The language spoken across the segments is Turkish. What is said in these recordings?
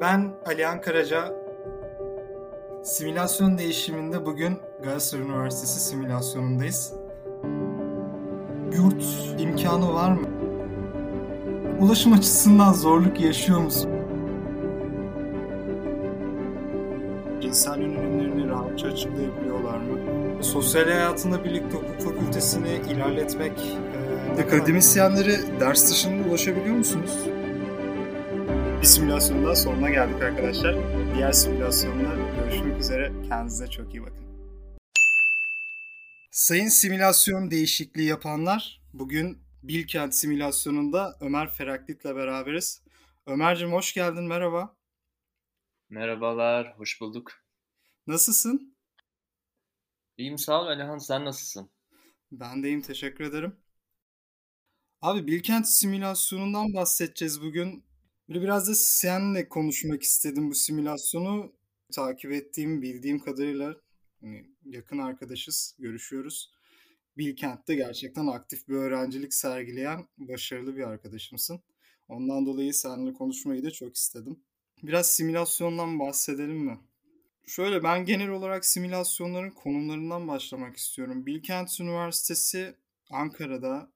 Ben Alihan Karaca. Simülasyon değişiminde bugün Galatasaray Üniversitesi simülasyonundayız. Yurt imkanı var mı? Ulaşım açısından zorluk yaşıyor musun? İnsan yönelimlerini rahatça açıklayabiliyorlar mı? Sosyal hayatında birlikte hukuk fakültesini ilerletmek... E, akademisyenlere ders dışında ulaşabiliyor musunuz? Bir simülasyonun daha sonuna geldik arkadaşlar. Diğer simülasyonda görüşmek üzere. Kendinize çok iyi bakın. Sayın simülasyon değişikliği yapanlar, bugün Bilkent simülasyonunda Ömer Feraklit'le beraberiz. Ömer'cim hoş geldin, merhaba. Merhabalar, hoş bulduk. Nasılsın? İyiyim sağ ol Alihan, sen nasılsın? Ben de iyiyim, teşekkür ederim. Abi Bilkent simülasyonundan bahsedeceğiz bugün. Biraz da seninle konuşmak istedim bu simülasyonu. Takip ettiğim, bildiğim kadarıyla hani yakın arkadaşız, görüşüyoruz. Bilkent'te gerçekten aktif bir öğrencilik sergileyen başarılı bir arkadaşımsın. Ondan dolayı seninle konuşmayı da çok istedim. Biraz simülasyondan bahsedelim mi? Şöyle ben genel olarak simülasyonların konumlarından başlamak istiyorum. Bilkent Üniversitesi Ankara'da,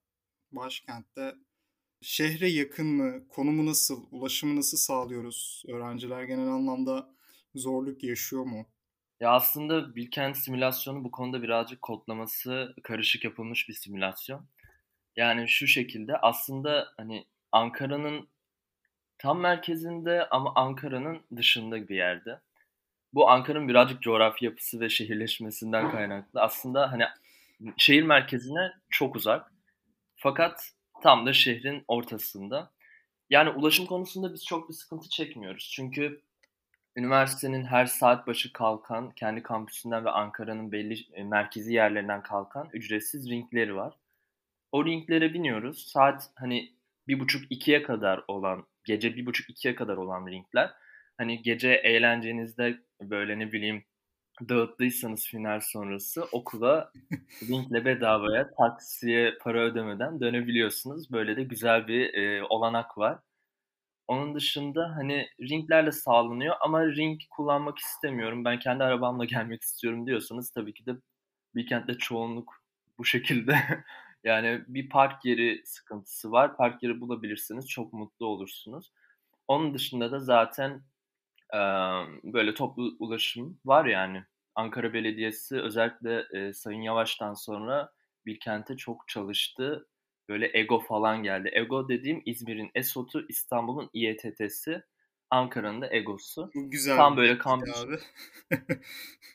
başkentte Şehre yakın mı? Konumu nasıl? Ulaşımı nasıl sağlıyoruz? Öğrenciler genel anlamda zorluk yaşıyor mu? Ya aslında Bilkent simülasyonu bu konuda birazcık kodlaması karışık yapılmış bir simülasyon. Yani şu şekilde aslında hani Ankara'nın tam merkezinde ama Ankara'nın dışında bir yerde. Bu Ankara'nın birazcık coğrafi yapısı ve şehirleşmesinden kaynaklı. Aslında hani şehir merkezine çok uzak. Fakat Tam da şehrin ortasında. Yani ulaşım konusunda biz çok bir sıkıntı çekmiyoruz. Çünkü üniversitenin her saat başı kalkan, kendi kampüsünden ve Ankara'nın belli e, merkezi yerlerinden kalkan ücretsiz ringleri var. O ringlere biniyoruz. Saat hani bir buçuk ikiye kadar olan, gece bir buçuk ikiye kadar olan ringler. Hani gece eğlencenizde böyle ne bileyim dağıttıysanız final sonrası okula linkle bedavaya taksiye para ödemeden dönebiliyorsunuz. Böyle de güzel bir e, olanak var. Onun dışında hani ringlerle sağlanıyor ama ring kullanmak istemiyorum. Ben kendi arabamla gelmek istiyorum diyorsanız tabii ki de Bilkent'te çoğunluk bu şekilde. yani bir park yeri sıkıntısı var. Park yeri bulabilirsiniz. Çok mutlu olursunuz. Onun dışında da zaten böyle toplu ulaşım var yani. Ankara Belediyesi özellikle e, Sayın Yavaş'tan sonra Bilkent'e çok çalıştı. Böyle Ego falan geldi. Ego dediğim İzmir'in ESOT'u, İstanbul'un İETT'si, Ankara'nın da Ego'su. Güzel. Tam böyle kampüs. Abi.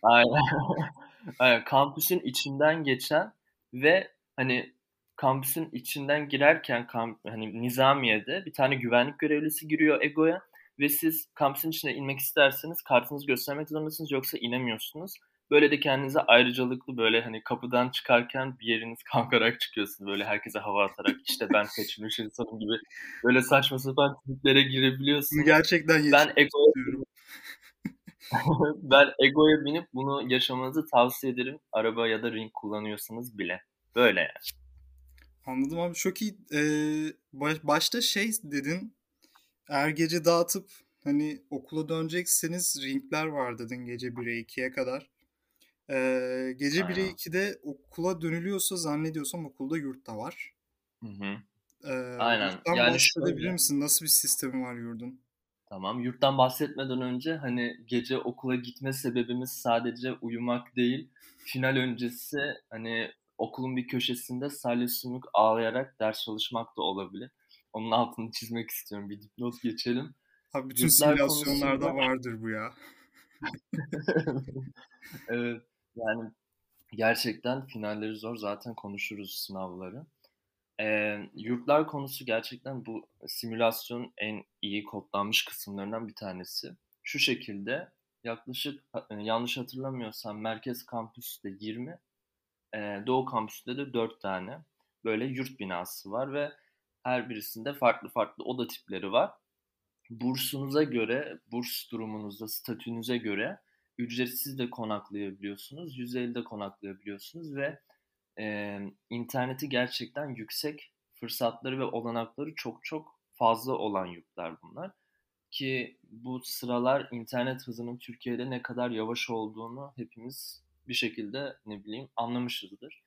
Aynen. Aynen. Kampüsün içinden geçen ve hani kampüsün içinden girerken kamp, hani Nizamiye'de bir tane güvenlik görevlisi giriyor Ego'ya ve siz kampüsün içine inmek isterseniz kartınızı göstermek zorundasınız yoksa inemiyorsunuz. Böyle de kendinize ayrıcalıklı böyle hani kapıdan çıkarken bir yeriniz kalkarak çıkıyorsunuz. Böyle herkese hava atarak işte ben seçilmiş insanım gibi böyle saçma sapan triplere girebiliyorsunuz. Gerçekten ben egoya, ben egoya binip bunu yaşamanızı tavsiye ederim. Araba ya da ring kullanıyorsanız bile. Böyle yani. Anladım abi çok iyi. Ee, baş, başta şey dedin eğer gece dağıtıp hani okula dönecekseniz ringler var dedin gece 1'e 2'ye kadar. Ee, gece 1'e 2'de okula dönülüyorsa zannediyorsam okulda yurt da var. Hı hı. Ee, Aynen. Yurttan yani bahsedebilir misin? Nasıl bir sistemi var yurdun? Tamam. Yurttan bahsetmeden önce hani gece okula gitme sebebimiz sadece uyumak değil. Final öncesi hani okulun bir köşesinde salya sümük ağlayarak ders çalışmak da olabilir. Onun altını çizmek istiyorum. Bir dipnot geçelim. Abi bütün Yurtlar simülasyonlarda konusunda... vardır bu ya. evet. Yani gerçekten finalleri zor. Zaten konuşuruz sınavları. E, yurtlar konusu gerçekten bu simülasyon en iyi kodlanmış kısımlarından bir tanesi. Şu şekilde yaklaşık yanlış hatırlamıyorsam merkez kampüste 20, e, doğu kampüste de 4 tane böyle yurt binası var ve her birisinde farklı farklı oda tipleri var. Bursunuza göre, burs durumunuzda, statünüze göre ücretsiz de konaklayabiliyorsunuz, 150'de konaklayabiliyorsunuz ve e, interneti gerçekten yüksek fırsatları ve olanakları çok çok fazla olan yurtlar bunlar. ki bu sıralar internet hızının Türkiye'de ne kadar yavaş olduğunu hepimiz bir şekilde ne bileyim anlamışızdır.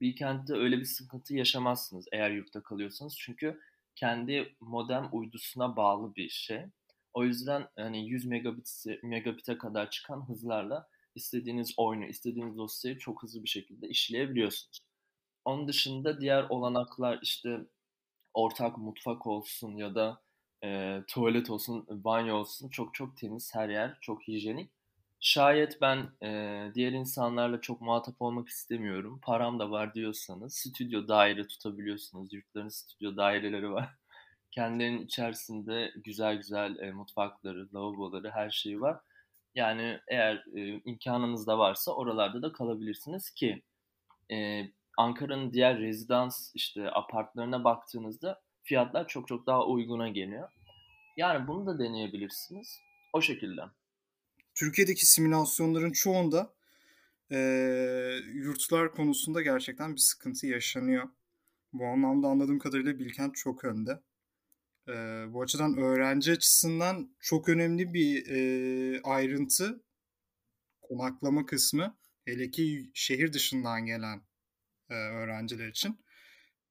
Bilkent'te öyle bir sıkıntı yaşamazsınız eğer yurtta kalıyorsanız. Çünkü kendi modem uydusuna bağlı bir şey. O yüzden hani 100 megabit megabit'e kadar çıkan hızlarla istediğiniz oyunu, istediğiniz dosyayı çok hızlı bir şekilde işleyebiliyorsunuz. Onun dışında diğer olanaklar işte ortak mutfak olsun ya da e, tuvalet olsun, banyo olsun çok çok temiz her yer, çok hijyenik. Şayet ben e, diğer insanlarla çok muhatap olmak istemiyorum, param da var diyorsanız stüdyo daire tutabiliyorsunuz. Yurtların stüdyo daireleri var. Kendilerinin içerisinde güzel güzel e, mutfakları, lavaboları, her şeyi var. Yani eğer e, imkanınız da varsa oralarda da kalabilirsiniz ki e, Ankara'nın diğer rezidans işte apartlarına baktığınızda fiyatlar çok çok daha uyguna geliyor. Yani bunu da deneyebilirsiniz. O şekilde. Türkiye'deki simülasyonların çoğunda e, yurtlar konusunda gerçekten bir sıkıntı yaşanıyor. Bu anlamda anladığım kadarıyla Bilkent çok önde. E, bu açıdan öğrenci açısından çok önemli bir e, ayrıntı konaklama kısmı. Hele ki şehir dışından gelen e, öğrenciler için.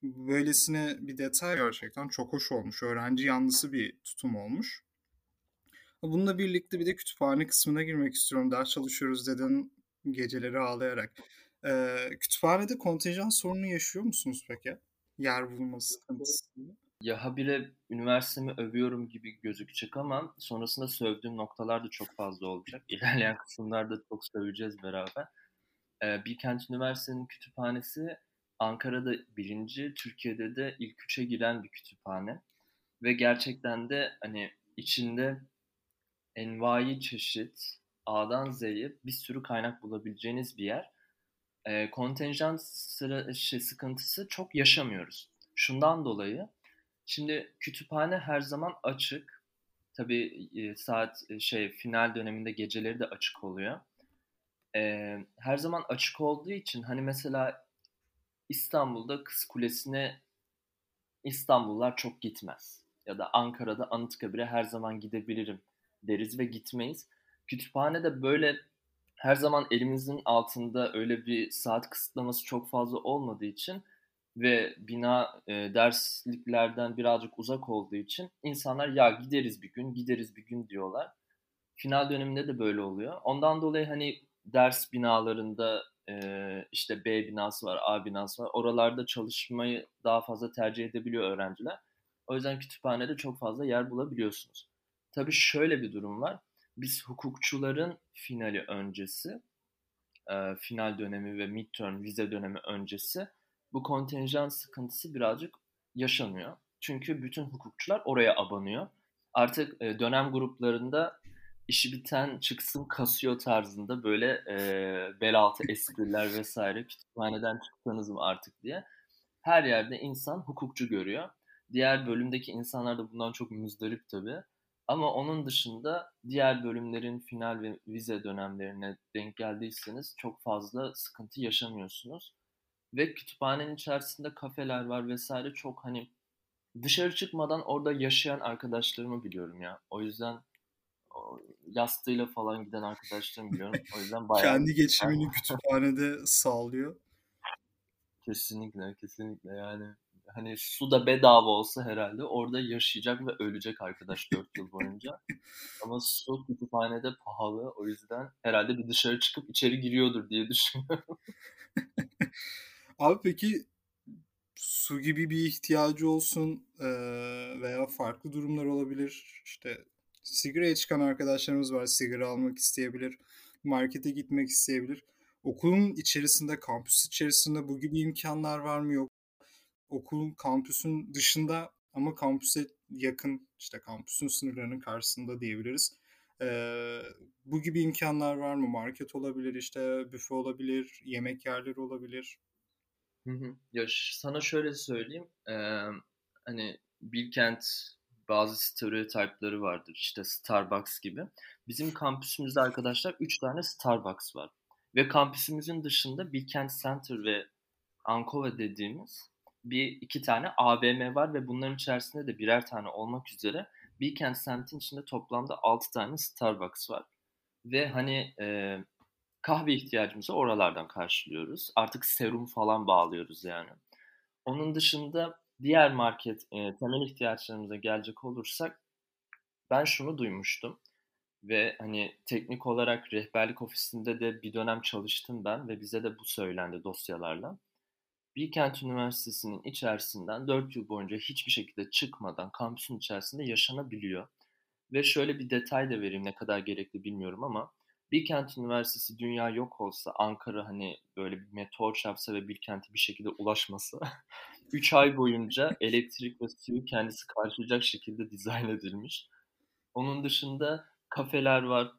Böylesine bir detay gerçekten çok hoş olmuş. Öğrenci yanlısı bir tutum olmuş. Bununla birlikte bir de kütüphane kısmına girmek istiyorum. Ders çalışıyoruz dedin geceleri ağlayarak. Ee, kütüphanede kontenjan sorunu yaşıyor musunuz peki? Yer bulma sıkıntısı. Ya habire üniversitemi övüyorum gibi gözükecek ama sonrasında sövdüğüm noktalar da çok fazla olacak. İlerleyen kısımlarda çok söveceğiz beraber. Ee, Bilkent Üniversitesi'nin kütüphanesi Ankara'da birinci, Türkiye'de de ilk üçe giren bir kütüphane. Ve gerçekten de hani içinde envai çeşit A'dan Z'ye bir sürü kaynak bulabileceğiniz bir yer. E, kontenjan sıra, şey, sıkıntısı çok yaşamıyoruz. Şundan dolayı şimdi kütüphane her zaman açık. Tabii e, saat e, şey final döneminde geceleri de açık oluyor. E, her zaman açık olduğu için hani mesela İstanbul'da Kız Kulesi'ne İstanbullular çok gitmez. Ya da Ankara'da Anıtkabir'e her zaman gidebilirim deriz ve gitmeyiz. Kütüphanede böyle her zaman elimizin altında öyle bir saat kısıtlaması çok fazla olmadığı için ve bina e, dersliklerden birazcık uzak olduğu için insanlar ya gideriz bir gün, gideriz bir gün diyorlar. Final döneminde de böyle oluyor. Ondan dolayı hani ders binalarında e, işte B binası var, A binası var. Oralarda çalışmayı daha fazla tercih edebiliyor öğrenciler. O yüzden kütüphanede çok fazla yer bulabiliyorsunuz. Tabii şöyle bir durum var. Biz hukukçuların finali öncesi, e, final dönemi ve midterm vize dönemi öncesi bu kontenjan sıkıntısı birazcık yaşanıyor. Çünkü bütün hukukçular oraya abanıyor. Artık e, dönem gruplarında işi biten çıksın kasıyor tarzında böyle e, bel altı espriler vesaire kütüphaneden çıksanız mı artık diye. Her yerde insan hukukçu görüyor. Diğer bölümdeki insanlar da bundan çok müzdarip tabii. Ama onun dışında diğer bölümlerin final ve vize dönemlerine denk geldiyseniz çok fazla sıkıntı yaşamıyorsunuz. Ve kütüphanenin içerisinde kafeler var vesaire çok hani dışarı çıkmadan orada yaşayan arkadaşlarımı biliyorum ya. O yüzden yastığıyla falan giden arkadaşlarımı biliyorum. O yüzden bayağı... Kendi geçimini kütüphanede sağlıyor. Kesinlikle, kesinlikle yani hani su da bedava olsa herhalde orada yaşayacak ve ölecek arkadaş 4 yıl boyunca. Ama su kütüphanede pahalı. O yüzden herhalde bir dışarı çıkıp içeri giriyordur diye düşünüyorum. Abi peki su gibi bir ihtiyacı olsun veya farklı durumlar olabilir. İşte sigaraya çıkan arkadaşlarımız var. Sigara almak isteyebilir. Markete gitmek isteyebilir. Okulun içerisinde, kampüs içerisinde bu gibi imkanlar var mı yok okulun kampüsün dışında ama kampüse yakın işte kampüsün sınırlarının karşısında diyebiliriz. Ee, bu gibi imkanlar var mı? Market olabilir, işte büfe olabilir, yemek yerleri olabilir. Hı hı. Ya sana şöyle söyleyeyim. Ee, hani Bilkent bazı stereotipleri vardır. İşte Starbucks gibi. Bizim kampüsümüzde arkadaşlar 3 tane Starbucks var. Ve kampüsümüzün dışında Bilkent Center ve Ankova dediğimiz bir iki tane AVM var ve bunların içerisinde de birer tane olmak üzere Bilkent semtin içinde toplamda 6 tane Starbucks var. Ve hani e, kahve ihtiyacımızı oralardan karşılıyoruz. Artık serum falan bağlıyoruz yani. Onun dışında diğer market e, temel ihtiyaçlarımıza gelecek olursak ben şunu duymuştum ve hani teknik olarak rehberlik ofisinde de bir dönem çalıştım ben ve bize de bu söylendi dosyalarla. Bilkent Üniversitesi'nin içerisinden 4 yıl boyunca hiçbir şekilde çıkmadan kampüsün içerisinde yaşanabiliyor. Ve şöyle bir detay da vereyim ne kadar gerekli bilmiyorum ama Bilkent Üniversitesi dünya yok olsa Ankara hani böyle bir meteor çarpsa ve Bilkent'e bir şekilde ulaşması 3 ay boyunca elektrik ve suyu kendisi karşılayacak şekilde dizayn edilmiş. Onun dışında kafeler var.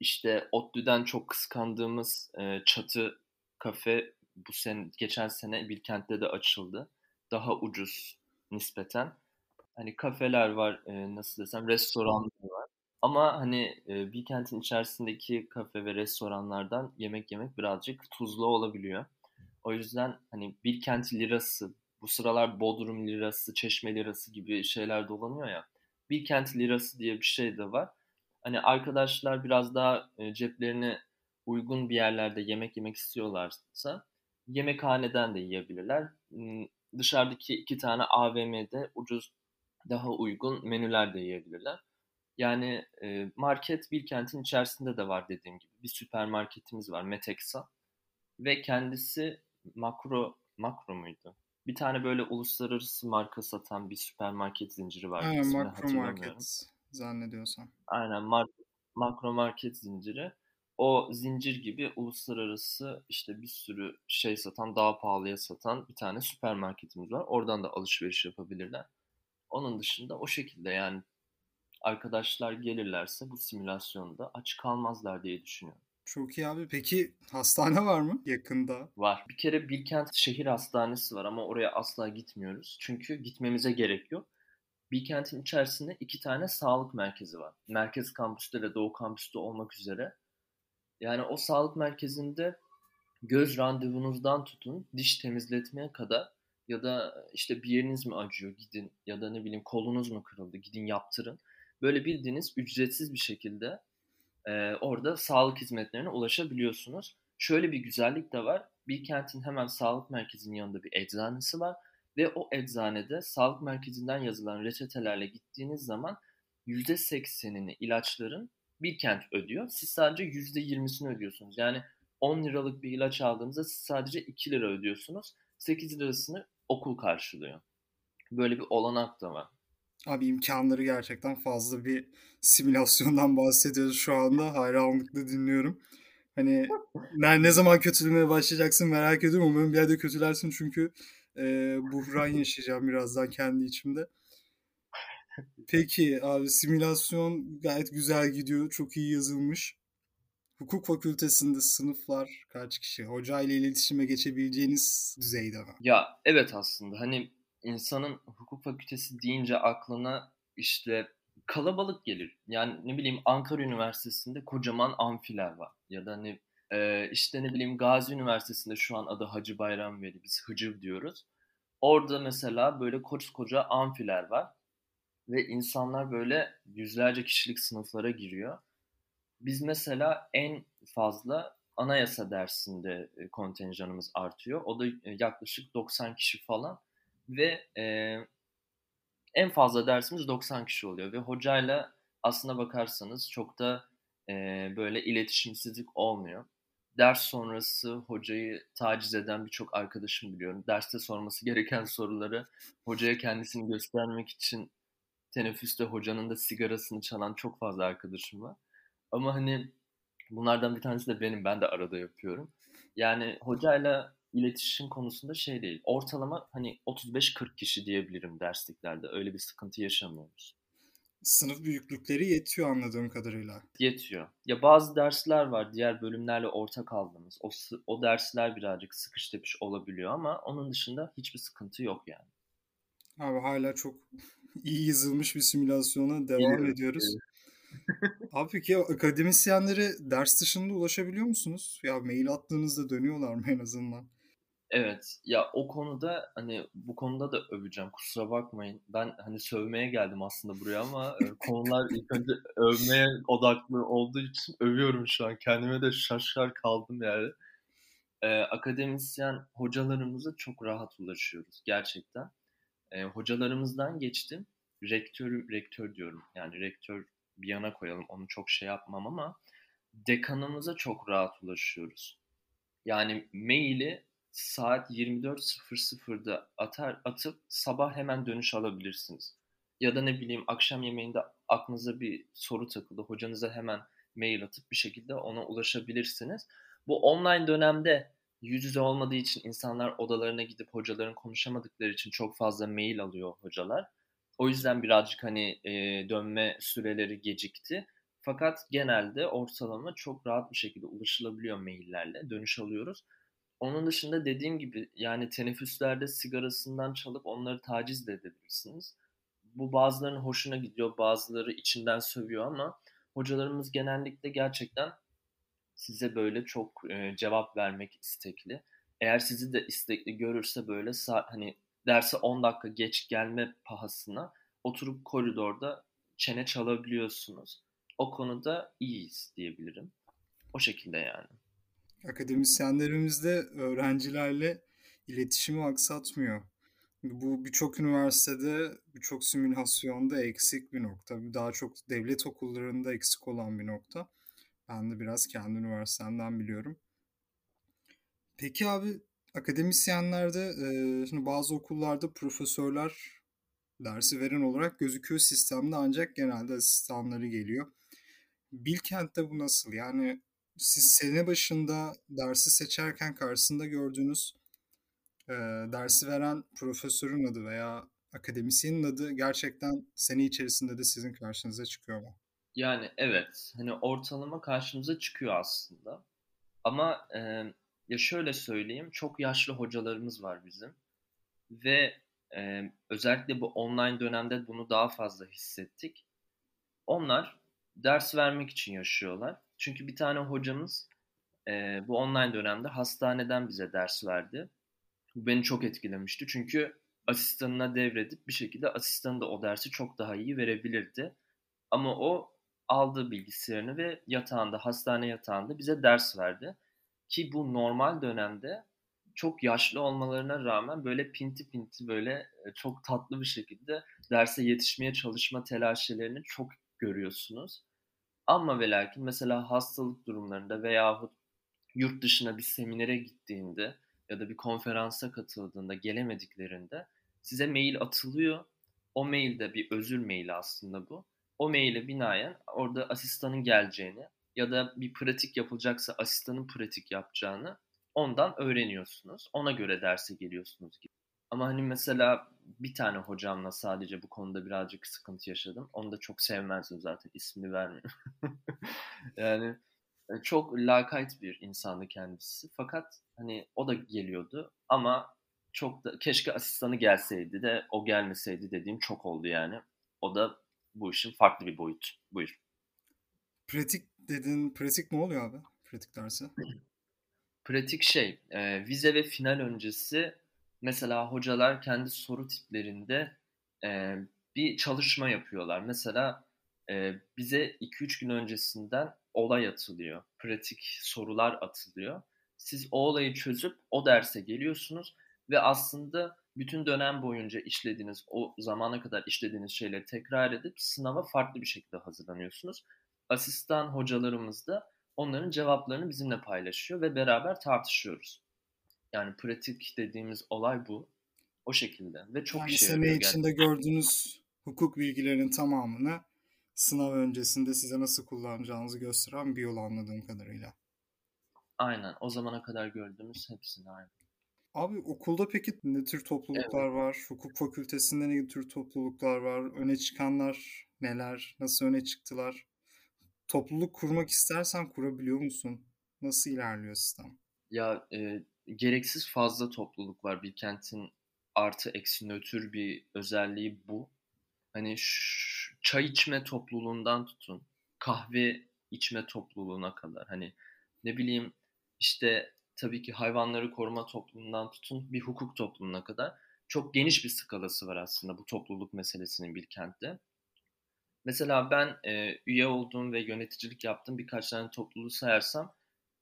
İşte ODTÜ'den çok kıskandığımız e, çatı kafe bu sene geçen sene Bilkent'te de açıldı. Daha ucuz nispeten. Hani kafeler var, e, nasıl desem restoranlar var. Ama hani e, Bilkent'in içerisindeki kafe ve restoranlardan yemek yemek birazcık tuzlu olabiliyor. O yüzden hani Bilkent lirası, bu sıralar Bodrum lirası, Çeşme lirası gibi şeyler dolanıyor ya. Bilkent lirası diye bir şey de var. Hani arkadaşlar biraz daha e, ceplerine uygun bir yerlerde yemek yemek istiyorlarsa yemekhaneden de yiyebilirler. Dışarıdaki iki tane AVM'de ucuz daha uygun menüler de yiyebilirler. Yani e, market Bilkent'in içerisinde de var dediğim gibi. Bir süpermarketimiz var Metexa. Ve kendisi makro makro muydu? Bir tane böyle uluslararası marka satan bir süpermarket zinciri var. Aynen makro market zannediyorsam. Aynen mar- makro market zinciri. O zincir gibi uluslararası işte bir sürü şey satan, daha pahalıya satan bir tane süpermarketimiz var. Oradan da alışveriş yapabilirler. Onun dışında o şekilde yani arkadaşlar gelirlerse bu simülasyonda aç kalmazlar diye düşünüyorum. Çok iyi abi. Peki hastane var mı yakında? Var. Bir kere Bilkent Şehir Hastanesi var ama oraya asla gitmiyoruz. Çünkü gitmemize gerek yok. Bilkent'in içerisinde iki tane sağlık merkezi var. Merkez kampüste ve Doğu kampüste olmak üzere. Yani o sağlık merkezinde göz randevunuzdan tutun diş temizletmeye kadar ya da işte bir yeriniz mi acıyor gidin ya da ne bileyim kolunuz mu kırıldı gidin yaptırın. Böyle bildiğiniz ücretsiz bir şekilde e, orada sağlık hizmetlerine ulaşabiliyorsunuz. Şöyle bir güzellik de var. Bilkent'in hemen sağlık merkezinin yanında bir eczanesi var. Ve o eczanede sağlık merkezinden yazılan reçetelerle gittiğiniz zaman %80'ini ilaçların Bilkent ödüyor. Siz sadece %20'sini ödüyorsunuz. Yani 10 liralık bir ilaç aldığınızda siz sadece 2 lira ödüyorsunuz. 8 lirasını okul karşılıyor. Böyle bir olanak da var. Abi imkanları gerçekten fazla bir simülasyondan bahsediyoruz şu anda. Hayranlıkla dinliyorum. Hani ne, ne zaman kötülemeye başlayacaksın merak ediyorum. Umarım bir yerde kötülersin çünkü e, buhran yaşayacağım birazdan kendi içimde. Peki abi simülasyon gayet güzel gidiyor. Çok iyi yazılmış. Hukuk fakültesinde sınıflar kaç kişi? Hoca ile iletişime geçebileceğiniz düzeyde mi? Ya evet aslında hani insanın hukuk fakültesi deyince aklına işte kalabalık gelir. Yani ne bileyim Ankara Üniversitesi'nde kocaman amfiler var. Ya da ne e, işte ne bileyim Gazi Üniversitesi'nde şu an adı Hacı Bayram Veli. Biz Hıcır diyoruz. Orada mesela böyle koca amfiler var. Ve insanlar böyle yüzlerce kişilik sınıflara giriyor. Biz mesela en fazla anayasa dersinde kontenjanımız artıyor. O da yaklaşık 90 kişi falan ve e, en fazla dersimiz 90 kişi oluyor ve hocayla aslına bakarsanız çok da e, böyle iletişimsizlik olmuyor. Ders sonrası hocayı taciz eden birçok arkadaşım biliyorum. Derste sorması gereken soruları hocaya kendisini göstermek için teneffüste hocanın da sigarasını çalan çok fazla arkadaşım var. Ama hani bunlardan bir tanesi de benim. Ben de arada yapıyorum. Yani hocayla iletişim konusunda şey değil. Ortalama hani 35-40 kişi diyebilirim dersliklerde. Öyle bir sıkıntı yaşamıyoruz. Sınıf büyüklükleri yetiyor anladığım kadarıyla. Yetiyor. Ya bazı dersler var diğer bölümlerle ortak aldığımız. O, o dersler birazcık sıkış tepiş olabiliyor ama onun dışında hiçbir sıkıntı yok yani. Abi hala çok iyi yazılmış bir simülasyona devam Biliyorum. ediyoruz. Abi peki akademisyenlere ders dışında ulaşabiliyor musunuz? Ya mail attığınızda dönüyorlar mı en azından? Evet. Ya o konuda hani bu konuda da öveceğim. Kusura bakmayın. Ben hani sövmeye geldim aslında buraya ama e, konular ilk önce övmeye odaklı olduğu için övüyorum şu an. Kendime de şaşar kaldım yani. Ee, akademisyen hocalarımıza çok rahat ulaşıyoruz gerçekten. Ee, hocalarımızdan geçtim. Rektör, rektör diyorum. Yani rektör bir yana koyalım. Onu çok şey yapmam ama dekanımıza çok rahat ulaşıyoruz. Yani maili saat 24.00'da atar, atıp sabah hemen dönüş alabilirsiniz. Ya da ne bileyim akşam yemeğinde aklınıza bir soru takıldı. Hocanıza hemen mail atıp bir şekilde ona ulaşabilirsiniz. Bu online dönemde yüz yüze olmadığı için insanlar odalarına gidip hocaların konuşamadıkları için çok fazla mail alıyor hocalar. O yüzden birazcık hani e, dönme süreleri gecikti. Fakat genelde ortalama çok rahat bir şekilde ulaşılabiliyor maillerle. Dönüş alıyoruz. Onun dışında dediğim gibi yani teneffüslerde sigarasından çalıp onları taciz de edebilirsiniz. Bu bazılarının hoşuna gidiyor, bazıları içinden sövüyor ama hocalarımız genellikle gerçekten size böyle çok e, cevap vermek istekli. Eğer sizi de istekli görürse böyle hani derse 10 dakika geç gelme pahasına oturup koridorda çene çalabiliyorsunuz. O konuda iyiyiz diyebilirim. O şekilde yani. Akademisyenlerimiz de öğrencilerle iletişimi aksatmıyor. Bu birçok üniversitede, birçok simülasyonda eksik bir nokta. Daha çok devlet okullarında eksik olan bir nokta. Ben de biraz kendi üniversitemden biliyorum. Peki abi akademisyenlerde e, şimdi bazı okullarda profesörler dersi veren olarak gözüküyor sistemde ancak genelde asistanları geliyor. Bilkent'te bu nasıl? Yani siz sene başında dersi seçerken karşısında gördüğünüz e, dersi veren profesörün adı veya akademisyenin adı gerçekten sene içerisinde de sizin karşınıza çıkıyor mu? Yani evet. Hani ortalama karşımıza çıkıyor aslında. Ama e, ya şöyle söyleyeyim. Çok yaşlı hocalarımız var bizim. Ve e, özellikle bu online dönemde bunu daha fazla hissettik. Onlar ders vermek için yaşıyorlar. Çünkü bir tane hocamız e, bu online dönemde hastaneden bize ders verdi. Bu beni çok etkilemişti. Çünkü asistanına devredip bir şekilde asistanı da o dersi çok daha iyi verebilirdi. Ama o aldı bilgisayarını ve yatağında, hastane yatağında bize ders verdi. Ki bu normal dönemde çok yaşlı olmalarına rağmen böyle pinti pinti böyle e, çok tatlı bir şekilde derse yetişmeye çalışma telaşelerini çok görüyorsunuz. Ama ve lakin mesela hastalık durumlarında veyahut yurt dışına bir seminere gittiğinde ya da bir konferansa katıldığında gelemediklerinde size mail atılıyor. O mailde bir özür maili aslında bu. O maile binaen orada asistanın geleceğini ya da bir pratik yapılacaksa asistanın pratik yapacağını ondan öğreniyorsunuz. Ona göre derse geliyorsunuz gibi. Ama hani mesela bir tane hocamla sadece bu konuda birazcık sıkıntı yaşadım. Onu da çok sevmezdim zaten ismini vermiyorum. yani e, çok lakayt bir insandı kendisi. Fakat hani o da geliyordu ama çok da keşke asistanı gelseydi de o gelmeseydi dediğim çok oldu yani. O da bu işin farklı bir boyut. Buyur. Pratik dedin. Pratik ne oluyor abi? Pratik dersi. Pratik şey, e, vize ve final öncesi mesela hocalar kendi soru tiplerinde e, bir çalışma yapıyorlar. Mesela e, bize 2-3 gün öncesinden olay atılıyor. Pratik sorular atılıyor. Siz o olayı çözüp o derse geliyorsunuz ve aslında bütün dönem boyunca işlediğiniz, o zamana kadar işlediğiniz şeyleri tekrar edip sınava farklı bir şekilde hazırlanıyorsunuz. Asistan hocalarımız da onların cevaplarını bizimle paylaşıyor ve beraber tartışıyoruz. Yani pratik dediğimiz olay bu. O şekilde ve çok yani işe yarıyor. içinde gördüğünüz hukuk bilgilerinin tamamını sınav öncesinde size nasıl kullanacağınızı gösteren bir yol anladığım kadarıyla. Aynen. O zamana kadar gördüğümüz hepsini aynen. Abi okulda peki ne tür topluluklar evet. var? Hukuk fakültesinde ne tür topluluklar var? Öne çıkanlar neler? Nasıl öne çıktılar? Topluluk kurmak istersen kurabiliyor musun? Nasıl ilerliyor sistem? Ya e, gereksiz fazla topluluk var. Bir kentin artı eksi nötr bir özelliği bu. Hani çay içme topluluğundan tutun kahve içme topluluğuna kadar. Hani ne bileyim işte tabii ki hayvanları koruma toplumundan tutun bir hukuk toplumuna kadar çok geniş bir skalası var aslında bu topluluk meselesinin Bilkent'te. Mesela ben e, üye olduğum ve yöneticilik yaptığım birkaç tane topluluğu sayarsam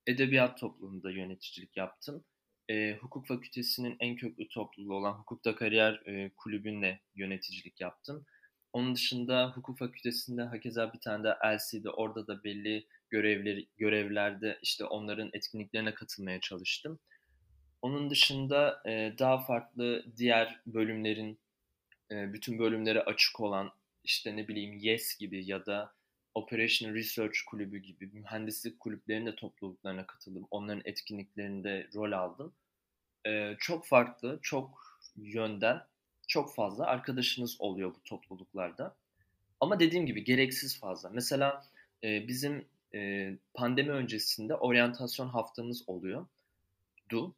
edebiyat topluluğunda yöneticilik yaptım. E, hukuk fakültesinin en köklü topluluğu olan Hukukta Kariyer e, Kulübü'nde yöneticilik yaptım. Onun dışında hukuk fakültesinde hakeza bir tane de LC'de orada da belli görevleri, görevlerde işte onların etkinliklerine katılmaya çalıştım. Onun dışında e, daha farklı diğer bölümlerin e, bütün bölümlere açık olan işte ne bileyim YES gibi ya da Operation Research Kulübü gibi mühendislik kulüplerinin de topluluklarına katıldım. Onların etkinliklerinde rol aldım. Ee, çok farklı, çok yönden çok fazla arkadaşınız oluyor bu topluluklarda. Ama dediğim gibi gereksiz fazla. Mesela e, bizim e, pandemi öncesinde oryantasyon haftamız oluyor. Du.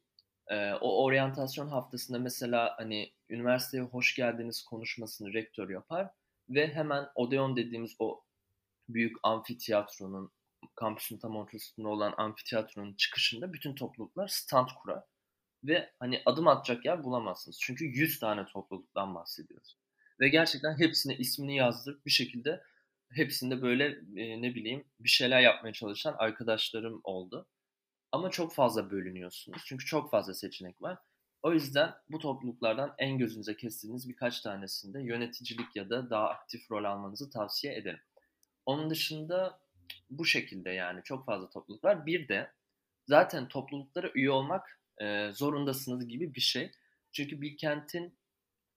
E, o oryantasyon haftasında mesela hani üniversiteye hoş geldiniz konuşmasını rektör yapar ve hemen Odeon dediğimiz o büyük amfiteyatronun kampüsün tam ortasında olan amfiteyatronun çıkışında bütün topluluklar stand kurar. Ve hani adım atacak yer bulamazsınız. Çünkü 100 tane topluluktan bahsediyoruz. Ve gerçekten hepsine ismini yazdırıp bir şekilde hepsinde böyle e, ne bileyim bir şeyler yapmaya çalışan arkadaşlarım oldu. Ama çok fazla bölünüyorsunuz. Çünkü çok fazla seçenek var. O yüzden bu topluluklardan en gözünüze kestiğiniz birkaç tanesinde yöneticilik ya da daha aktif rol almanızı tavsiye ederim. Onun dışında bu şekilde yani çok fazla topluluk var. Bir de zaten topluluklara üye olmak e, zorundasınız gibi bir şey. Çünkü Bilkent'in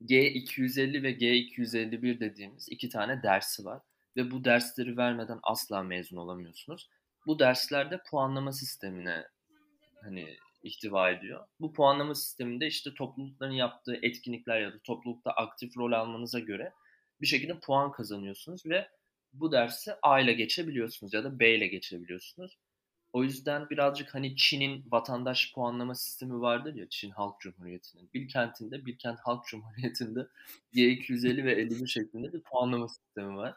G250 ve G251 dediğimiz iki tane dersi var. Ve bu dersleri vermeden asla mezun olamıyorsunuz. Bu derslerde puanlama sistemine hani ihtiva ediyor. Bu puanlama sisteminde işte toplulukların yaptığı etkinlikler ya da toplulukta aktif rol almanıza göre bir şekilde puan kazanıyorsunuz ve bu dersi A ile geçebiliyorsunuz ya da B ile geçebiliyorsunuz. O yüzden birazcık hani Çin'in vatandaş puanlama sistemi vardır ya Çin Halk Cumhuriyeti'nin. Bilkent'inde, Bilkent Halk Cumhuriyeti'nde G250 ve 51 şeklinde bir puanlama sistemi var.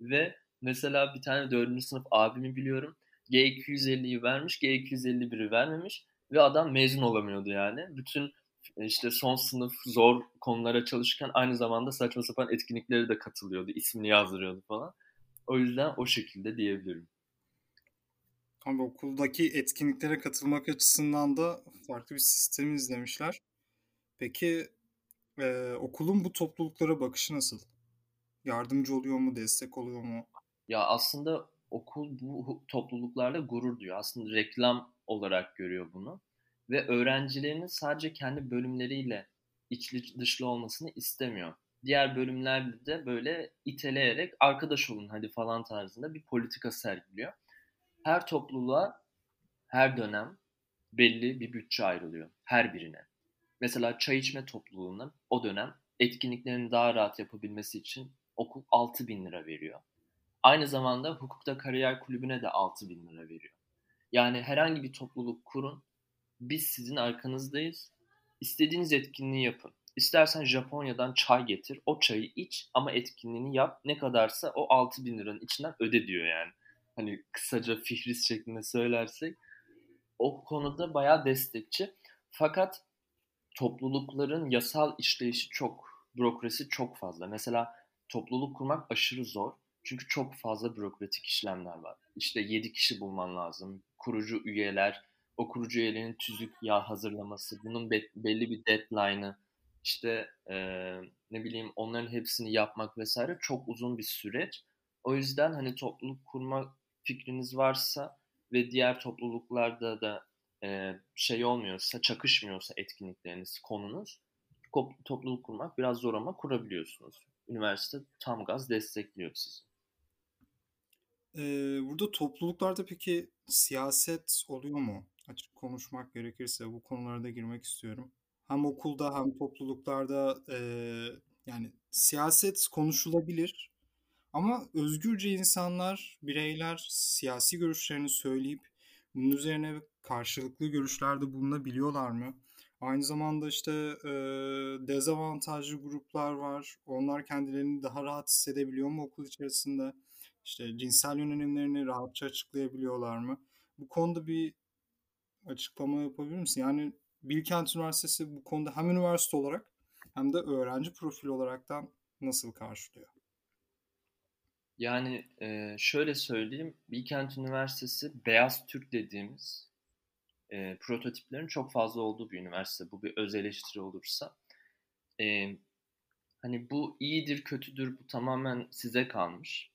Ve mesela bir tane 4. sınıf abimi biliyorum. G250'yi vermiş, G251'i vermemiş ve adam mezun olamıyordu yani. Bütün işte son sınıf zor konulara çalışırken aynı zamanda saçma sapan etkinliklere de katılıyordu. ismini yazdırıyordu falan. O yüzden o şekilde diyebilirim. Abi okuldaki etkinliklere katılmak açısından da farklı bir sistemi izlemişler. Peki e, okulun bu topluluklara bakışı nasıl? Yardımcı oluyor mu, destek oluyor mu? Ya aslında okul bu topluluklarla gurur duyuyor. Aslında reklam olarak görüyor bunu. Ve öğrencilerinin sadece kendi bölümleriyle içli dışlı olmasını istemiyor. Diğer bölümlerde de böyle iteleyerek arkadaş olun hadi falan tarzında bir politika sergiliyor. Her topluluğa her dönem belli bir bütçe ayrılıyor her birine. Mesela çay içme topluluğuna o dönem etkinliklerini daha rahat yapabilmesi için okul 6 bin lira veriyor. Aynı zamanda hukukta kariyer kulübüne de 6 bin lira veriyor. Yani herhangi bir topluluk kurun, biz sizin arkanızdayız, istediğiniz etkinliği yapın. İstersen Japonya'dan çay getir, o çayı iç ama etkinliğini yap. Ne kadarsa o 6 bin liranın içinden öde diyor yani. Hani kısaca fihris şeklinde söylersek. O konuda bayağı destekçi. Fakat toplulukların yasal işleyişi çok, bürokrasi çok fazla. Mesela topluluk kurmak aşırı zor. Çünkü çok fazla bürokratik işlemler var. İşte 7 kişi bulman lazım. Kurucu üyeler, o kurucu üyelerin tüzük ya hazırlaması, bunun be- belli bir deadline'ı, işte e, ne bileyim onların hepsini yapmak vesaire çok uzun bir süreç. O yüzden hani topluluk kurma fikriniz varsa ve diğer topluluklarda da e, şey olmuyorsa, çakışmıyorsa etkinlikleriniz, konunuz topluluk kurmak biraz zor ama kurabiliyorsunuz. Üniversite tam gaz destekliyor sizi. Ee, burada topluluklarda peki siyaset oluyor mu? Açık konuşmak gerekirse bu konularda girmek istiyorum. Hem okulda hem topluluklarda e, yani siyaset konuşulabilir ama özgürce insanlar, bireyler siyasi görüşlerini söyleyip bunun üzerine karşılıklı görüşlerde bulunabiliyorlar mı? Aynı zamanda işte e, dezavantajlı gruplar var. Onlar kendilerini daha rahat hissedebiliyor mu okul içerisinde? İşte cinsel yönelimlerini rahatça açıklayabiliyorlar mı? Bu konuda bir açıklama yapabilir misin? Yani Bilkent Üniversitesi bu konuda hem üniversite olarak hem de öğrenci profili olaraktan nasıl karşılıyor? Yani e, şöyle söyleyeyim, Bilkent Üniversitesi Beyaz Türk dediğimiz e, prototiplerin çok fazla olduğu bir üniversite. Bu bir öz eleştiri olursa. E, hani bu iyidir, kötüdür, bu tamamen size kalmış.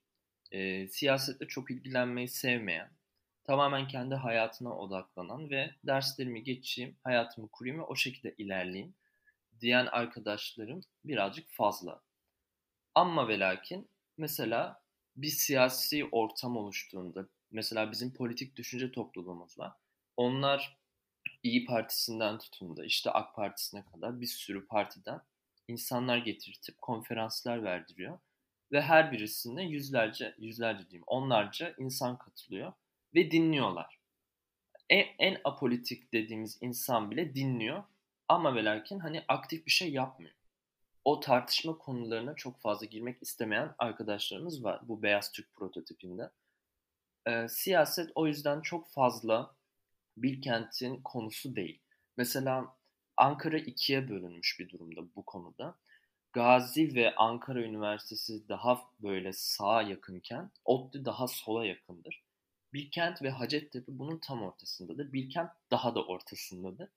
E, siyasetle çok ilgilenmeyi sevmeyen, tamamen kendi hayatına odaklanan ve derslerimi geçeyim, hayatımı kurayım ve o şekilde ilerleyeyim diyen arkadaşlarım birazcık fazla. Ama ve lakin mesela bir siyasi ortam oluştuğunda, mesela bizim politik düşünce topluluğumuz var. Onlar İyi Partisi'nden tutun da işte AK Partisi'ne kadar bir sürü partiden insanlar getirtip konferanslar verdiriyor. Ve her birisinde yüzlerce, yüzlerce diyeyim onlarca insan katılıyor ve dinliyorlar. En, en apolitik dediğimiz insan bile dinliyor ama ve lakin hani aktif bir şey yapmıyor. O tartışma konularına çok fazla girmek istemeyen arkadaşlarımız var bu Beyaz Türk prototipinde. Ee, siyaset o yüzden çok fazla Bilkent'in konusu değil. Mesela Ankara ikiye bölünmüş bir durumda bu konuda. Gazi ve Ankara Üniversitesi daha böyle sağa yakınken ODTÜ daha sola yakındır. Bilkent ve Hacettepe bunun tam ortasındadır. Bilkent daha da ortasındadır.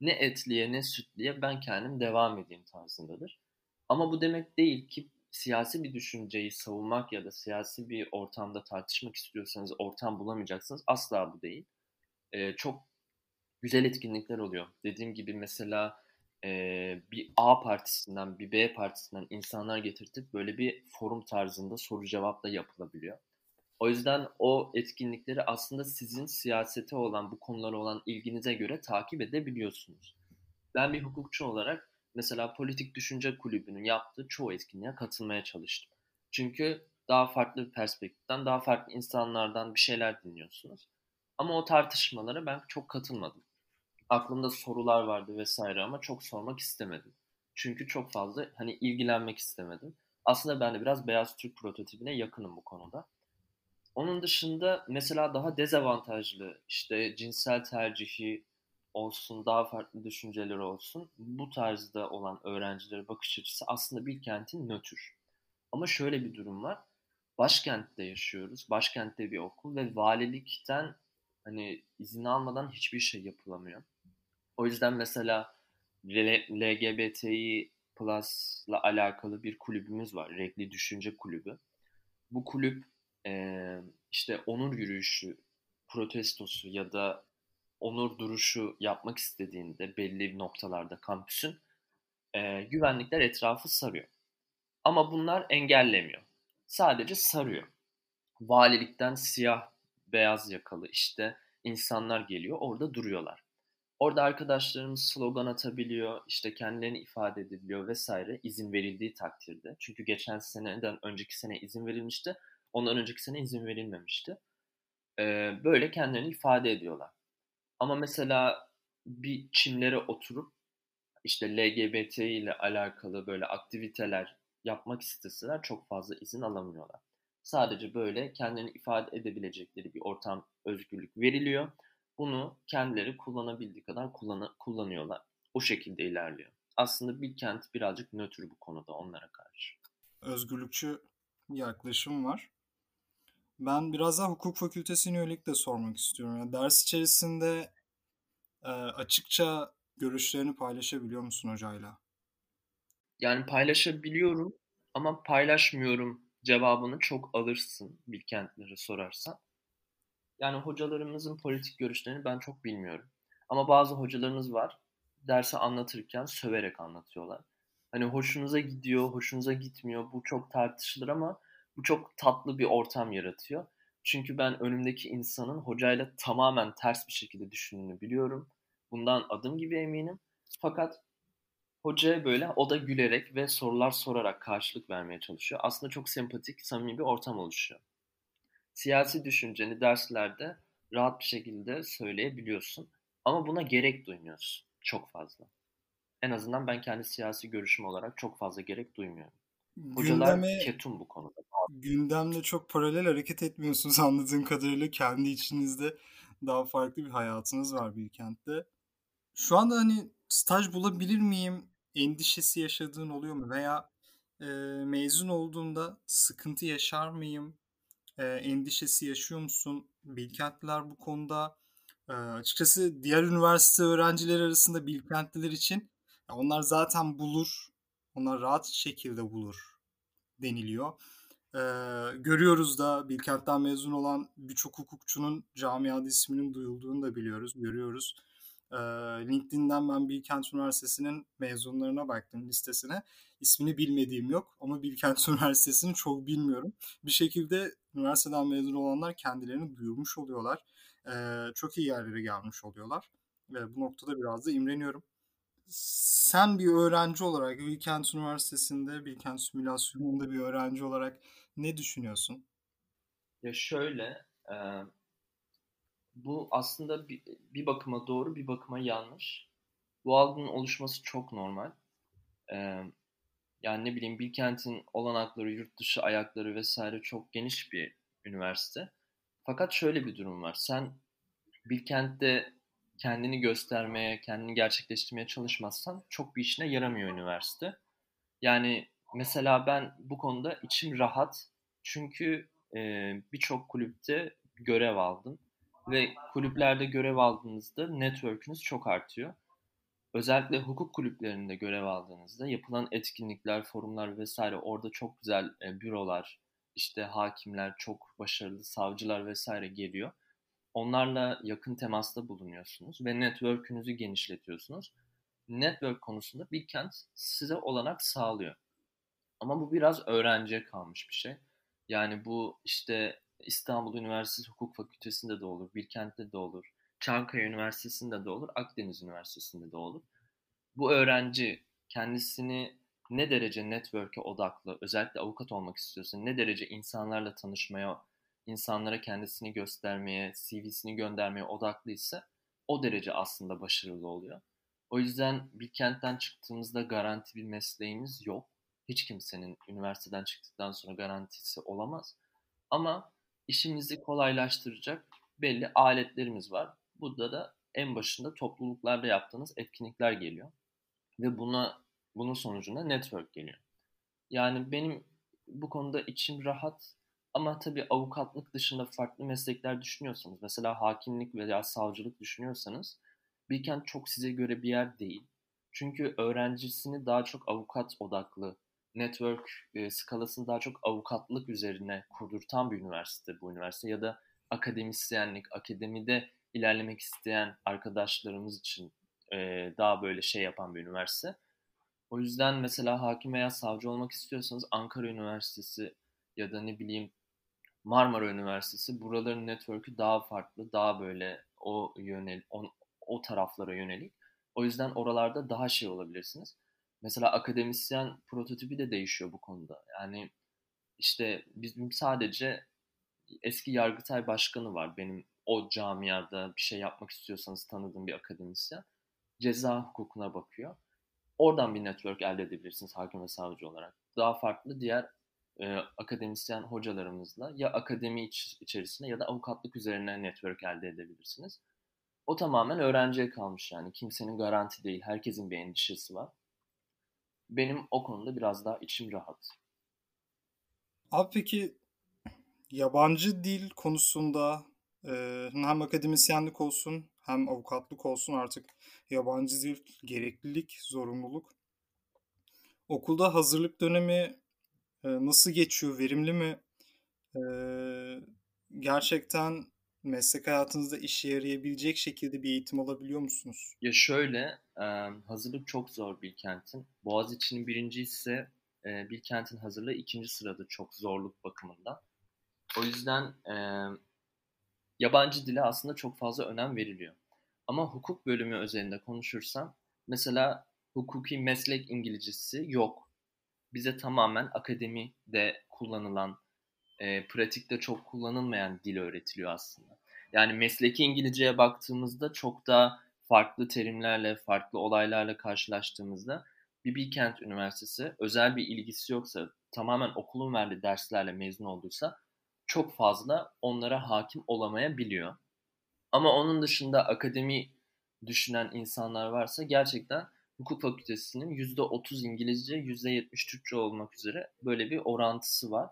Ne etliye ne sütliye ben kendim devam edeyim tarzındadır. Ama bu demek değil ki siyasi bir düşünceyi savunmak ya da siyasi bir ortamda tartışmak istiyorsanız ortam bulamayacaksınız. Asla bu değil. Ee, çok güzel etkinlikler oluyor. Dediğim gibi mesela e, bir A partisinden bir B partisinden insanlar getirtip böyle bir forum tarzında soru cevapla yapılabiliyor. O yüzden o etkinlikleri aslında sizin siyasete olan, bu konulara olan ilginize göre takip edebiliyorsunuz. Ben bir hukukçu olarak mesela Politik Düşünce Kulübü'nün yaptığı çoğu etkinliğe katılmaya çalıştım. Çünkü daha farklı bir perspektiften, daha farklı insanlardan bir şeyler dinliyorsunuz. Ama o tartışmalara ben çok katılmadım. Aklımda sorular vardı vesaire ama çok sormak istemedim. Çünkü çok fazla hani ilgilenmek istemedim. Aslında ben de biraz Beyaz Türk prototipine yakınım bu konuda. Onun dışında mesela daha dezavantajlı işte cinsel tercihi olsun, daha farklı düşünceleri olsun bu tarzda olan öğrencilere bakış açısı aslında bir kentin nötr. Ama şöyle bir durum var. Başkentte yaşıyoruz. Başkentte bir okul ve valilikten hani izin almadan hiçbir şey yapılamıyor. O yüzden mesela LGBTİ Plus'la alakalı bir kulübümüz var. Renkli Düşünce Kulübü. Bu kulüp işte onur yürüyüşü, protestosu ya da onur duruşu yapmak istediğinde belli noktalarda kampüsün e, güvenlikler etrafı sarıyor. Ama bunlar engellemiyor. Sadece sarıyor. Valilikten siyah beyaz yakalı işte insanlar geliyor orada duruyorlar. Orada arkadaşlarımız slogan atabiliyor, işte kendilerini ifade edebiliyor vesaire izin verildiği takdirde. Çünkü geçen seneden önceki sene izin verilmişti. Ondan önceki sene izin verilmemişti. Ee, böyle kendilerini ifade ediyorlar. Ama mesela bir çimlere oturup işte LGBT ile alakalı böyle aktiviteler yapmak isteseler çok fazla izin alamıyorlar. Sadece böyle kendilerini ifade edebilecekleri bir ortam özgürlük veriliyor. Bunu kendileri kullanabildiği kadar kullan kullanıyorlar. O şekilde ilerliyor. Aslında bir kent birazcık nötr bu konuda onlara karşı. Özgürlükçü yaklaşım var. Ben biraz daha hukuk fakültesine yönelik de sormak istiyorum. Yani ders içerisinde e, açıkça görüşlerini paylaşabiliyor musun hocayla? Yani paylaşabiliyorum ama paylaşmıyorum cevabını çok alırsın Bilkentleri sorarsan. Yani hocalarımızın politik görüşlerini ben çok bilmiyorum. Ama bazı hocalarımız var. Dersi anlatırken söverek anlatıyorlar. Hani hoşunuza gidiyor, hoşunuza gitmiyor. Bu çok tartışılır ama bu çok tatlı bir ortam yaratıyor. Çünkü ben önümdeki insanın hocayla tamamen ters bir şekilde düşündüğünü biliyorum. Bundan adım gibi eminim. Fakat hocaya böyle o da gülerek ve sorular sorarak karşılık vermeye çalışıyor. Aslında çok sempatik, samimi bir ortam oluşuyor. Siyasi düşünceni derslerde rahat bir şekilde söyleyebiliyorsun. Ama buna gerek duymuyorsun çok fazla. En azından ben kendi siyasi görüşüm olarak çok fazla gerek duymuyorum. Hocalar gündeme, ketum bu konuda. Gündemle çok paralel hareket etmiyorsunuz anladığım kadarıyla kendi içinizde daha farklı bir hayatınız var Bilkent'te. Şu anda hani staj bulabilir miyim endişesi yaşadığın oluyor mu? Veya e, mezun olduğumda sıkıntı yaşar mıyım? E, endişesi yaşıyor musun? Bilkentliler bu konuda e, açıkçası diğer üniversite öğrencileri arasında Bilkentliler için onlar zaten bulur. Onlar rahat şekilde bulur deniliyor. Ee, görüyoruz da Bilkent'ten mezun olan birçok hukukçunun camiada isminin duyulduğunu da biliyoruz, görüyoruz. Ee, LinkedIn'den ben Bilkent Üniversitesi'nin mezunlarına baktım listesine. İsmini bilmediğim yok ama Bilkent Üniversitesi'ni çok bilmiyorum. Bir şekilde üniversiteden mezun olanlar kendilerini duyurmuş oluyorlar. Ee, çok iyi yerlere gelmiş oluyorlar. Ve bu noktada biraz da imreniyorum sen bir öğrenci olarak Bilkent Üniversitesi'nde, Bilkent Simülasyonu'nda bir öğrenci olarak ne düşünüyorsun? Ya şöyle, e, bu aslında bir, bir bakıma doğru, bir bakıma yanlış. Bu algının oluşması çok normal. E, yani ne bileyim Bilkent'in olanakları, yurt dışı ayakları vesaire çok geniş bir üniversite. Fakat şöyle bir durum var. Sen Bilkent'te kendini göstermeye, kendini gerçekleştirmeye çalışmazsan çok bir işine yaramıyor üniversite. Yani mesela ben bu konuda içim rahat çünkü e, birçok kulüpte görev aldım ve kulüplerde görev aldığınızda network'ünüz çok artıyor. Özellikle hukuk kulüplerinde görev aldığınızda yapılan etkinlikler, forumlar vesaire orada çok güzel e, bürolar, işte hakimler, çok başarılı savcılar vesaire geliyor Onlarla yakın temasta bulunuyorsunuz ve network'ünüzü genişletiyorsunuz. Network konusunda Bilkent size olanak sağlıyor. Ama bu biraz öğrenciye kalmış bir şey. Yani bu işte İstanbul Üniversitesi Hukuk Fakültesi'nde de olur, Bilkent'te de olur, Çankaya Üniversitesi'nde de olur, Akdeniz Üniversitesi'nde de olur. Bu öğrenci kendisini ne derece network'e odaklı, özellikle avukat olmak istiyorsa, ne derece insanlarla tanışmaya insanlara kendisini göstermeye, CV'sini göndermeye odaklıysa o derece aslında başarılı oluyor. O yüzden bir kentten çıktığımızda garanti bir mesleğimiz yok. Hiç kimsenin üniversiteden çıktıktan sonra garantisi olamaz. Ama işimizi kolaylaştıracak belli aletlerimiz var. Burada da en başında topluluklarda yaptığınız etkinlikler geliyor. Ve buna bunun sonucunda network geliyor. Yani benim bu konuda içim rahat ama tabii avukatlık dışında farklı meslekler düşünüyorsanız, mesela hakimlik veya savcılık düşünüyorsanız Bilkent çok size göre bir yer değil. Çünkü öğrencisini daha çok avukat odaklı, network e, skalasını daha çok avukatlık üzerine kurdurtan bir üniversite bu üniversite ya da akademisyenlik, akademide ilerlemek isteyen arkadaşlarımız için e, daha böyle şey yapan bir üniversite. O yüzden mesela hakim veya savcı olmak istiyorsanız Ankara Üniversitesi ya da ne bileyim Marmara Üniversitesi buraların network'ü daha farklı, daha böyle o yönel o, o taraflara yönelik. O yüzden oralarda daha şey olabilirsiniz. Mesela akademisyen prototipi de değişiyor bu konuda. Yani işte bizim sadece eski Yargıtay Başkanı var. Benim o camiada bir şey yapmak istiyorsanız tanıdığım bir akademisyen. Ceza hukukuna bakıyor. Oradan bir network elde edebilirsiniz hakim ve savcı olarak. Daha farklı diğer e, akademisyen hocalarımızla ya akademi iç, içerisinde ya da avukatlık üzerine network elde edebilirsiniz. O tamamen öğrenciye kalmış yani. Kimsenin garanti değil. Herkesin bir endişesi var. Benim o konuda biraz daha içim rahat. Abi peki yabancı dil konusunda e, hem akademisyenlik olsun hem avukatlık olsun artık yabancı dil gereklilik, zorunluluk. Okulda hazırlık dönemi nasıl geçiyor? Verimli mi? gerçekten meslek hayatınızda işe yarayabilecek şekilde bir eğitim alabiliyor musunuz? Ya şöyle, hazırlık çok zor Bilkent'in. Boğaziçi'nin birinci ise Bilkent'in hazırlığı ikinci sırada çok zorluk bakımından. O yüzden yabancı dile aslında çok fazla önem veriliyor. Ama hukuk bölümü özelinde konuşursam, mesela hukuki meslek İngilizcesi yok bize tamamen akademide kullanılan, e, pratikte çok kullanılmayan dil öğretiliyor aslında. Yani mesleki İngilizceye baktığımızda çok daha farklı terimlerle, farklı olaylarla karşılaştığımızda bir Bilkent Üniversitesi özel bir ilgisi yoksa, tamamen okulun verdiği derslerle mezun olduysa çok fazla onlara hakim olamayabiliyor. Ama onun dışında akademi düşünen insanlar varsa gerçekten hukuk fakültesinin %30 İngilizce, %70 Türkçe olmak üzere böyle bir orantısı var.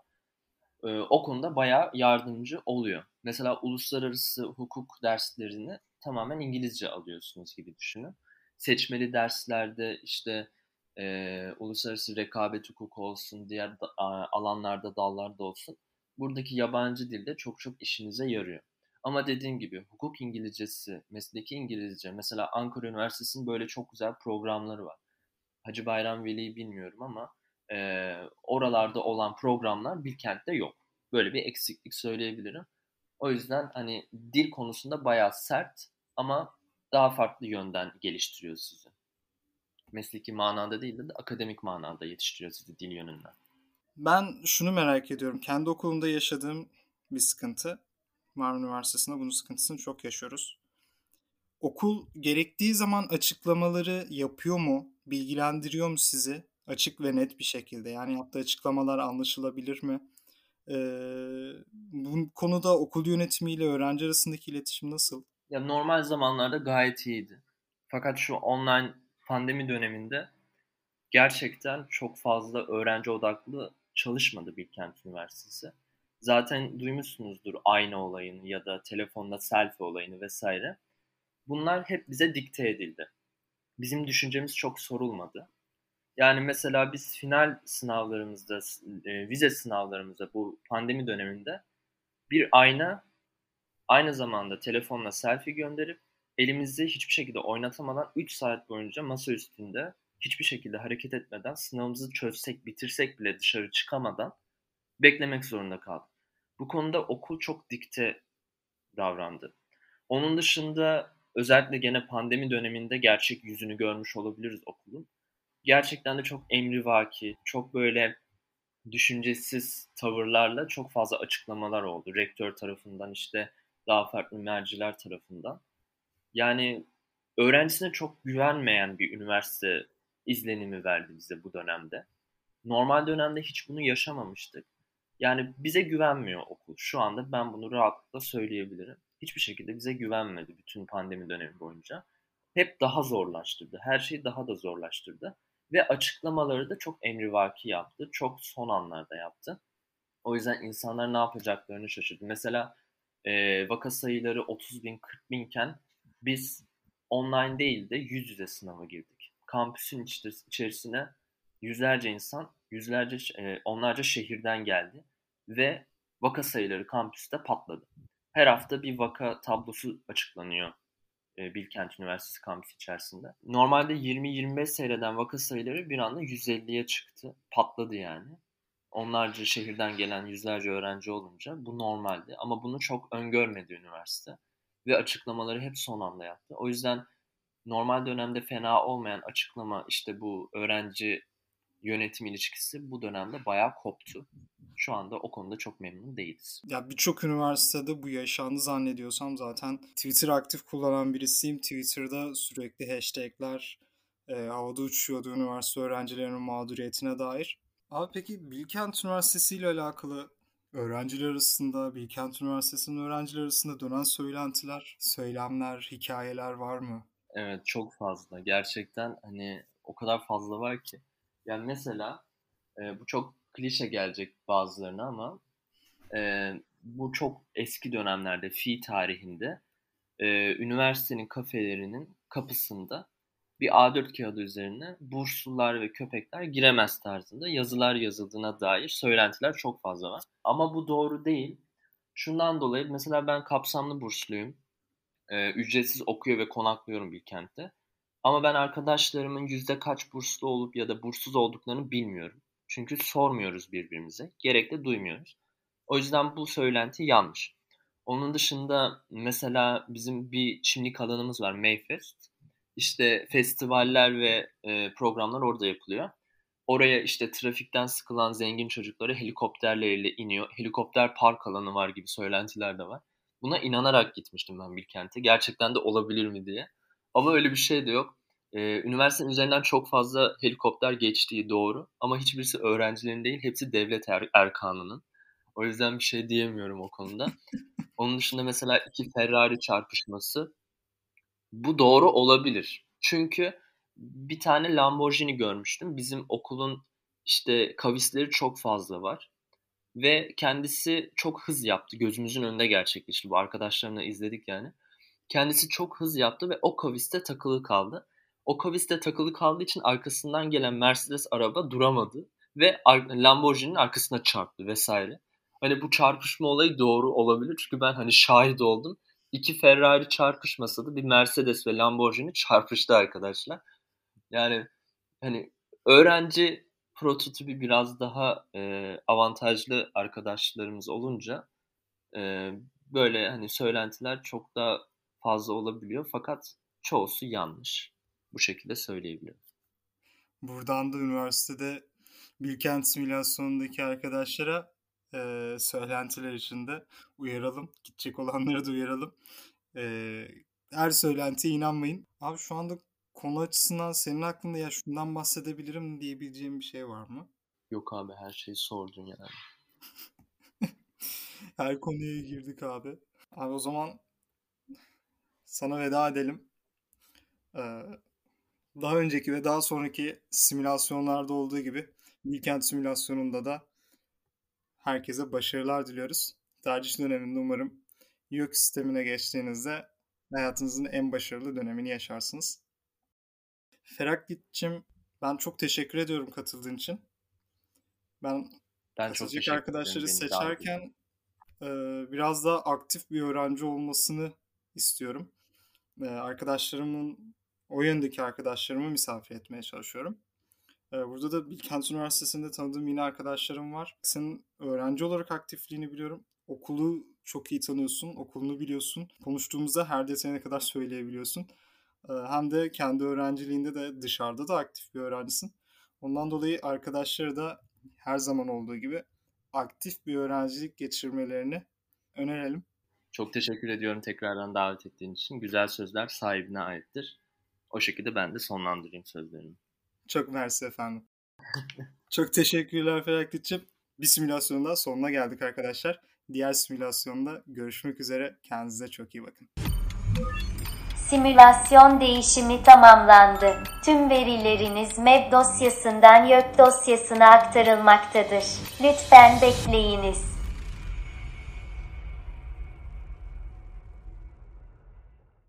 Ee, o konuda bayağı yardımcı oluyor. Mesela uluslararası hukuk derslerini tamamen İngilizce alıyorsunuz gibi düşünün. Seçmeli derslerde işte e, uluslararası rekabet hukuku olsun, diğer da, alanlarda, dallarda olsun. Buradaki yabancı dilde çok çok işinize yarıyor. Ama dediğim gibi hukuk İngilizcesi, mesleki İngilizce, mesela Ankara Üniversitesi'nin böyle çok güzel programları var. Hacı Bayram Veli'yi bilmiyorum ama e, oralarda olan programlar Bilkent'te yok. Böyle bir eksiklik söyleyebilirim. O yüzden hani dil konusunda bayağı sert ama daha farklı yönden geliştiriyor sizi. Mesleki manada değil de, de akademik manada yetiştiriyor sizi dil yönünden. Ben şunu merak ediyorum. Kendi okulumda yaşadığım bir sıkıntı. Marmara Üniversitesi'nde bunun sıkıntısını çok yaşıyoruz. Okul gerektiği zaman açıklamaları yapıyor mu? Bilgilendiriyor mu sizi? Açık ve net bir şekilde. Yani yaptığı açıklamalar anlaşılabilir mi? Ee, bu konuda okul yönetimiyle öğrenci arasındaki iletişim nasıl? Ya normal zamanlarda gayet iyiydi. Fakat şu online pandemi döneminde gerçekten çok fazla öğrenci odaklı çalışmadı Bilkent Üniversitesi. Zaten duymuşsunuzdur ayna olayını ya da telefonda selfie olayını vesaire. Bunlar hep bize dikte edildi. Bizim düşüncemiz çok sorulmadı. Yani mesela biz final sınavlarımızda, e, vize sınavlarımızda bu pandemi döneminde bir ayna aynı zamanda telefonla selfie gönderip elimizde hiçbir şekilde oynatamadan 3 saat boyunca masa üstünde hiçbir şekilde hareket etmeden sınavımızı çözsek, bitirsek bile dışarı çıkamadan beklemek zorunda kaldık. Bu konuda okul çok dikte davrandı. Onun dışında özellikle gene pandemi döneminde gerçek yüzünü görmüş olabiliriz okulun. Gerçekten de çok emrivaki, çok böyle düşüncesiz tavırlarla çok fazla açıklamalar oldu. Rektör tarafından işte daha farklı merciler tarafından. Yani öğrencisine çok güvenmeyen bir üniversite izlenimi verdi bize bu dönemde. Normal dönemde hiç bunu yaşamamıştık. Yani bize güvenmiyor okul. Şu anda ben bunu rahatlıkla söyleyebilirim. Hiçbir şekilde bize güvenmedi bütün pandemi dönemi boyunca. Hep daha zorlaştırdı. Her şeyi daha da zorlaştırdı. Ve açıklamaları da çok emrivaki yaptı. Çok son anlarda yaptı. O yüzden insanlar ne yapacaklarını şaşırdı. Mesela e, vaka sayıları 30 bin 40 binken biz online değil de yüz yüze sınava girdik. Kampüsün içerisine yüzlerce insan, yüzlerce, onlarca şehirden geldi ve vaka sayıları kampüste patladı. Her hafta bir vaka tablosu açıklanıyor e, Bilkent Üniversitesi kampüsü içerisinde. Normalde 20-25 seyreden vaka sayıları bir anda 150'ye çıktı. Patladı yani. Onlarca şehirden gelen yüzlerce öğrenci olunca bu normaldi. Ama bunu çok öngörmedi üniversite. Ve açıklamaları hep son anda yaptı. O yüzden normal dönemde fena olmayan açıklama işte bu öğrenci yönetim ilişkisi bu dönemde bayağı koptu. Şu anda o konuda çok memnun değiliz. Ya birçok üniversitede bu yaşandı zannediyorsam zaten Twitter aktif kullanan birisiyim. Twitter'da sürekli hashtagler e, havada uçuyordu üniversite öğrencilerinin mağduriyetine dair. Abi peki Bilkent Üniversitesi ile alakalı öğrenciler arasında, Bilkent Üniversitesi'nin öğrenciler arasında dönen söylentiler, söylemler, hikayeler var mı? Evet çok fazla. Gerçekten hani o kadar fazla var ki. Yani mesela e, bu çok klişe gelecek bazılarına ama e, bu çok eski dönemlerde fi tarihinde e, üniversitenin kafelerinin kapısında bir A4 kağıdı üzerine burslular ve köpekler giremez tarzında yazılar yazıldığına dair söylentiler çok fazla var. Ama bu doğru değil. Şundan dolayı mesela ben kapsamlı bursluyum. Ee, ücretsiz okuyor ve konaklıyorum Bilkent'te. Ama ben arkadaşlarımın yüzde kaç burslu olup ya da burssuz olduklarını bilmiyorum. Çünkü sormuyoruz birbirimize. Gerek de duymuyoruz. O yüzden bu söylenti yanlış. Onun dışında mesela bizim bir çimlik alanımız var Mayfest. İşte festivaller ve e, programlar orada yapılıyor. Oraya işte trafikten sıkılan zengin çocukları helikopterleriyle iniyor. Helikopter park alanı var gibi söylentiler de var. Buna inanarak gitmiştim ben Bilkent'e. Gerçekten de olabilir mi diye. Ama öyle bir şey de yok. Ee, üniversitenin üzerinden çok fazla helikopter geçtiği doğru. Ama hiçbirisi öğrencilerin değil, hepsi devlet er erkanının. O yüzden bir şey diyemiyorum o konuda. Onun dışında mesela iki Ferrari çarpışması bu doğru olabilir. Çünkü bir tane Lamborghini görmüştüm. Bizim okulun işte kavisleri çok fazla var. Ve kendisi çok hız yaptı. Gözümüzün önünde gerçekleşti. Bu arkadaşlarımla izledik yani. Kendisi çok hız yaptı ve o kaviste takılı kaldı. O kaviste takılı kaldığı için arkasından gelen Mercedes araba duramadı ve Lamborghini'nin arkasına çarptı vesaire. Hani bu çarpışma olayı doğru olabilir çünkü ben hani şahit oldum. İki Ferrari çarpışmasa da bir Mercedes ve Lamborghini çarpıştı arkadaşlar. Yani hani öğrenci prototipi biraz daha e, avantajlı arkadaşlarımız olunca e, böyle hani söylentiler çok daha fazla olabiliyor fakat çoğusu yanlış. Bu şekilde söyleyebiliyorum. Buradan da üniversitede Bilkent simülasyonundaki arkadaşlara e, söylentiler içinde uyaralım. Gidecek olanları da uyaralım. E, her söylentiye inanmayın. Abi şu anda konu açısından senin aklında ya şundan bahsedebilirim diyebileceğim bir şey var mı? Yok abi her şeyi sordun yani. her konuya girdik abi. Abi o zaman sana veda edelim. Ee, daha önceki ve daha sonraki simülasyonlarda olduğu gibi Bilkent simülasyonunda da herkese başarılar diliyoruz. Tercih döneminde umarım YÖK sistemine geçtiğinizde hayatınızın en başarılı dönemini yaşarsınız. Feraklit'cim ben çok teşekkür ediyorum katıldığın için. Ben, ben katılacak arkadaşları seçerken e, biraz daha aktif bir öğrenci olmasını istiyorum. E, arkadaşlarımın, o yöndeki arkadaşlarımı misafir etmeye çalışıyorum. Burada da Bilkent Üniversitesi'nde tanıdığım yine arkadaşlarım var. Senin öğrenci olarak aktifliğini biliyorum. Okulu çok iyi tanıyorsun, okulunu biliyorsun. Konuştuğumuzda her detayına kadar söyleyebiliyorsun. Hem de kendi öğrenciliğinde de dışarıda da aktif bir öğrencisin. Ondan dolayı arkadaşları da her zaman olduğu gibi aktif bir öğrencilik geçirmelerini önerelim. Çok teşekkür ediyorum tekrardan davet ettiğin için. Güzel sözler sahibine aittir. O şekilde ben de sonlandırayım sözlerimi. Çok mersi efendim. Çok teşekkürler Feraklit'ciğim. Bir simülasyonun daha sonuna geldik arkadaşlar. Diğer simülasyonda görüşmek üzere. Kendinize çok iyi bakın. Simülasyon değişimi tamamlandı. Tüm verileriniz MEB dosyasından YÖK dosyasına aktarılmaktadır. Lütfen bekleyiniz.